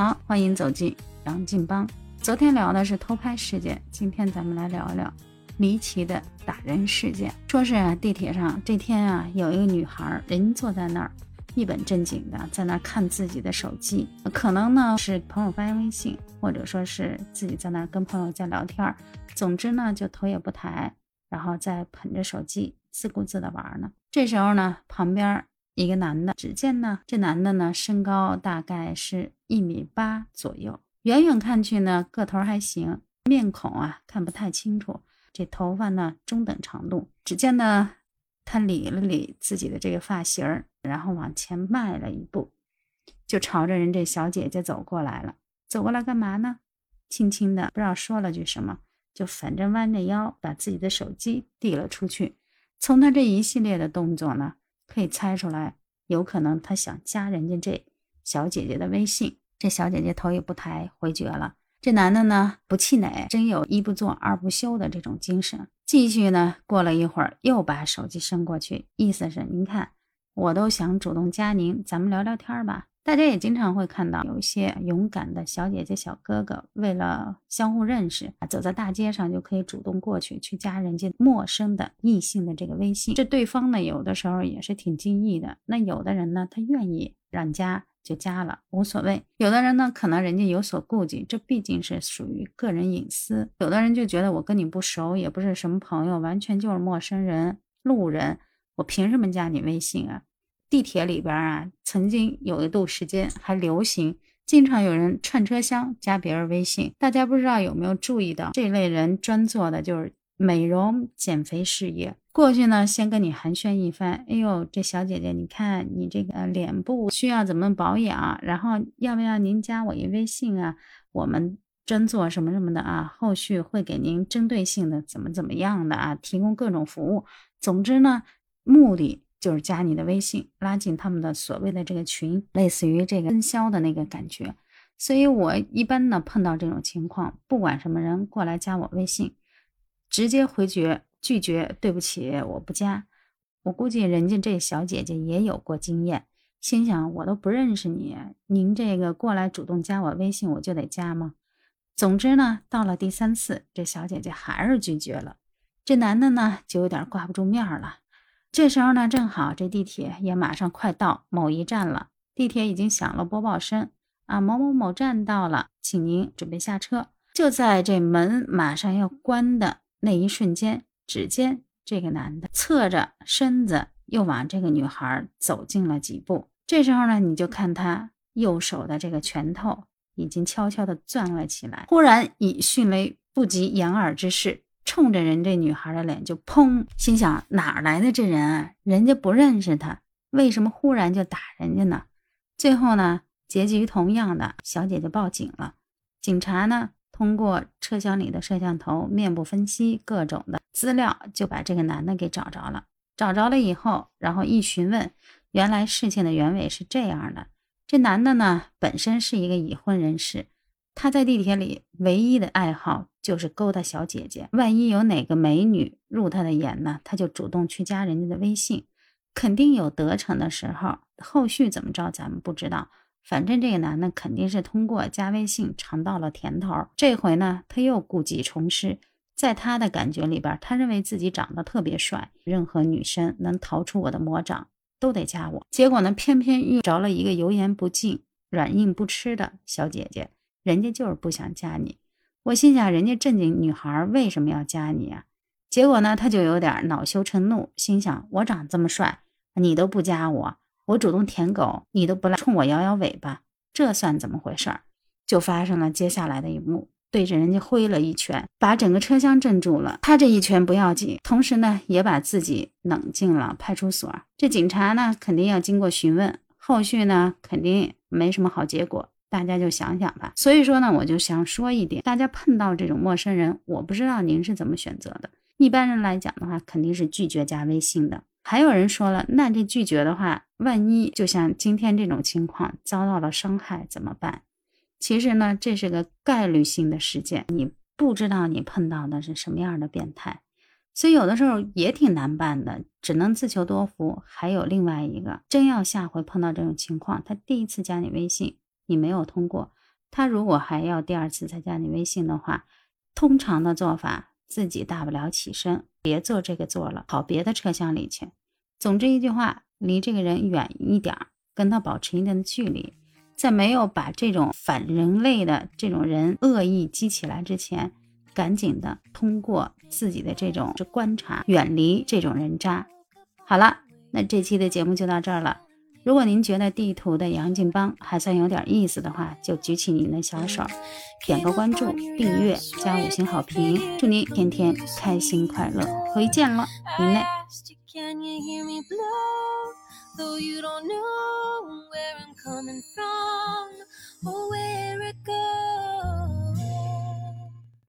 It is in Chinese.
好，欢迎走进杨静邦。昨天聊的是偷拍事件，今天咱们来聊聊离奇的打人事件。说是啊，地铁上这天啊，有一个女孩，人坐在那儿，一本正经的在那儿看自己的手机，可能呢是朋友发微信，或者说是自己在那儿跟朋友在聊天。总之呢，就头也不抬，然后再捧着手机自顾自的玩呢。这时候呢，旁边一个男的，只见呢，这男的呢，身高大概是一米八左右，远远看去呢，个头还行，面孔啊看不太清楚，这头发呢中等长度。只见呢，他理了理自己的这个发型儿，然后往前迈了一步，就朝着人这小姐姐走过来了。走过来干嘛呢？轻轻的不知道说了句什么，就反正弯着腰把自己的手机递了出去。从他这一系列的动作呢。可以猜出来，有可能他想加人家这小姐姐的微信。这小姐姐头也不抬，回绝了。这男的呢，不气馁，真有一不做二不休的这种精神。继续呢，过了一会儿，又把手机伸过去，意思是您看，我都想主动加您，咱们聊聊天吧。大家也经常会看到有一些勇敢的小姐姐、小哥哥，为了相互认识，走在大街上就可以主动过去去加人家陌生的异性的这个微信。这对方呢，有的时候也是挺惊异的。那有的人呢，他愿意让加就加了，无所谓；有的人呢，可能人家有所顾忌，这毕竟是属于个人隐私。有的人就觉得我跟你不熟，也不是什么朋友，完全就是陌生人、路人，我凭什么加你微信啊？地铁里边啊，曾经有一度时间还流行，经常有人串车厢加别人微信。大家不知道有没有注意到，这类人专做的就是美容减肥事业。过去呢，先跟你寒暄一番，哎呦，这小姐姐，你看你这个脸部需要怎么保养？然后要不要您加我一微信啊？我们专做什么什么的啊？后续会给您针对性的怎么怎么样的啊？提供各种服务。总之呢，目的。就是加你的微信，拉进他们的所谓的这个群，类似于这个分销的那个感觉。所以我一般呢碰到这种情况，不管什么人过来加我微信，直接回绝拒绝，对不起，我不加。我估计人家这小姐姐也有过经验，心想我都不认识你，您这个过来主动加我微信，我就得加吗？总之呢，到了第三次，这小姐姐还是拒绝了，这男的呢就有点挂不住面了。这时候呢，正好这地铁也马上快到某一站了，地铁已经响了播报声啊，某某某站到了，请您准备下车。就在这门马上要关的那一瞬间，只见这个男的侧着身子又往这个女孩走近了几步。这时候呢，你就看他右手的这个拳头已经悄悄地攥了起来，忽然以迅雷不及掩耳之势。冲着人这女孩的脸就砰，心想哪来的这人啊？人家不认识他，为什么忽然就打人家呢？最后呢，结局同样的，小姐姐报警了。警察呢，通过车厢里的摄像头、面部分析各种的资料，就把这个男的给找着了。找着了以后，然后一询问，原来事情的原委是这样的：这男的呢，本身是一个已婚人士。他在地铁里唯一的爱好就是勾搭小姐姐，万一有哪个美女入他的眼呢，他就主动去加人家的微信，肯定有得逞的时候。后续怎么着咱们不知道，反正这个男的肯定是通过加微信尝到了甜头。这回呢，他又故技重施，在他的感觉里边，他认为自己长得特别帅，任何女生能逃出我的魔掌都得加我。结果呢，偏偏遇着了一个油盐不进、软硬不吃的小姐姐。人家就是不想加你，我心想，人家正经女孩为什么要加你啊？结果呢，他就有点恼羞成怒，心想：我长这么帅，你都不加我，我主动舔狗，你都不来冲我摇摇尾巴，这算怎么回事儿？就发生了接下来的一幕，对着人家挥了一拳，把整个车厢镇住了。他这一拳不要紧，同时呢，也把自己冷静了派出所。这警察呢，肯定要经过询问，后续呢，肯定没什么好结果。大家就想想吧。所以说呢，我就想说一点，大家碰到这种陌生人，我不知道您是怎么选择的。一般人来讲的话，肯定是拒绝加微信的。还有人说了，那这拒绝的话，万一就像今天这种情况遭到了伤害怎么办？其实呢，这是个概率性的事件，你不知道你碰到的是什么样的变态，所以有的时候也挺难办的，只能自求多福。还有另外一个，真要下回碰到这种情况，他第一次加你微信。你没有通过，他如果还要第二次再加你微信的话，通常的做法，自己大不了起身，别坐这个座了，跑别的车厢里去。总之一句话，离这个人远一点，跟他保持一定的距离。在没有把这种反人类的这种人恶意激起来之前，赶紧的通过自己的这种观察，远离这种人渣。好了，那这期的节目就到这儿了。如果您觉得地图的杨劲邦还算有点意思的话，就举起您的小手，点个关注、订阅、加五星好评，祝您天天开心快乐！回见了，您嘞。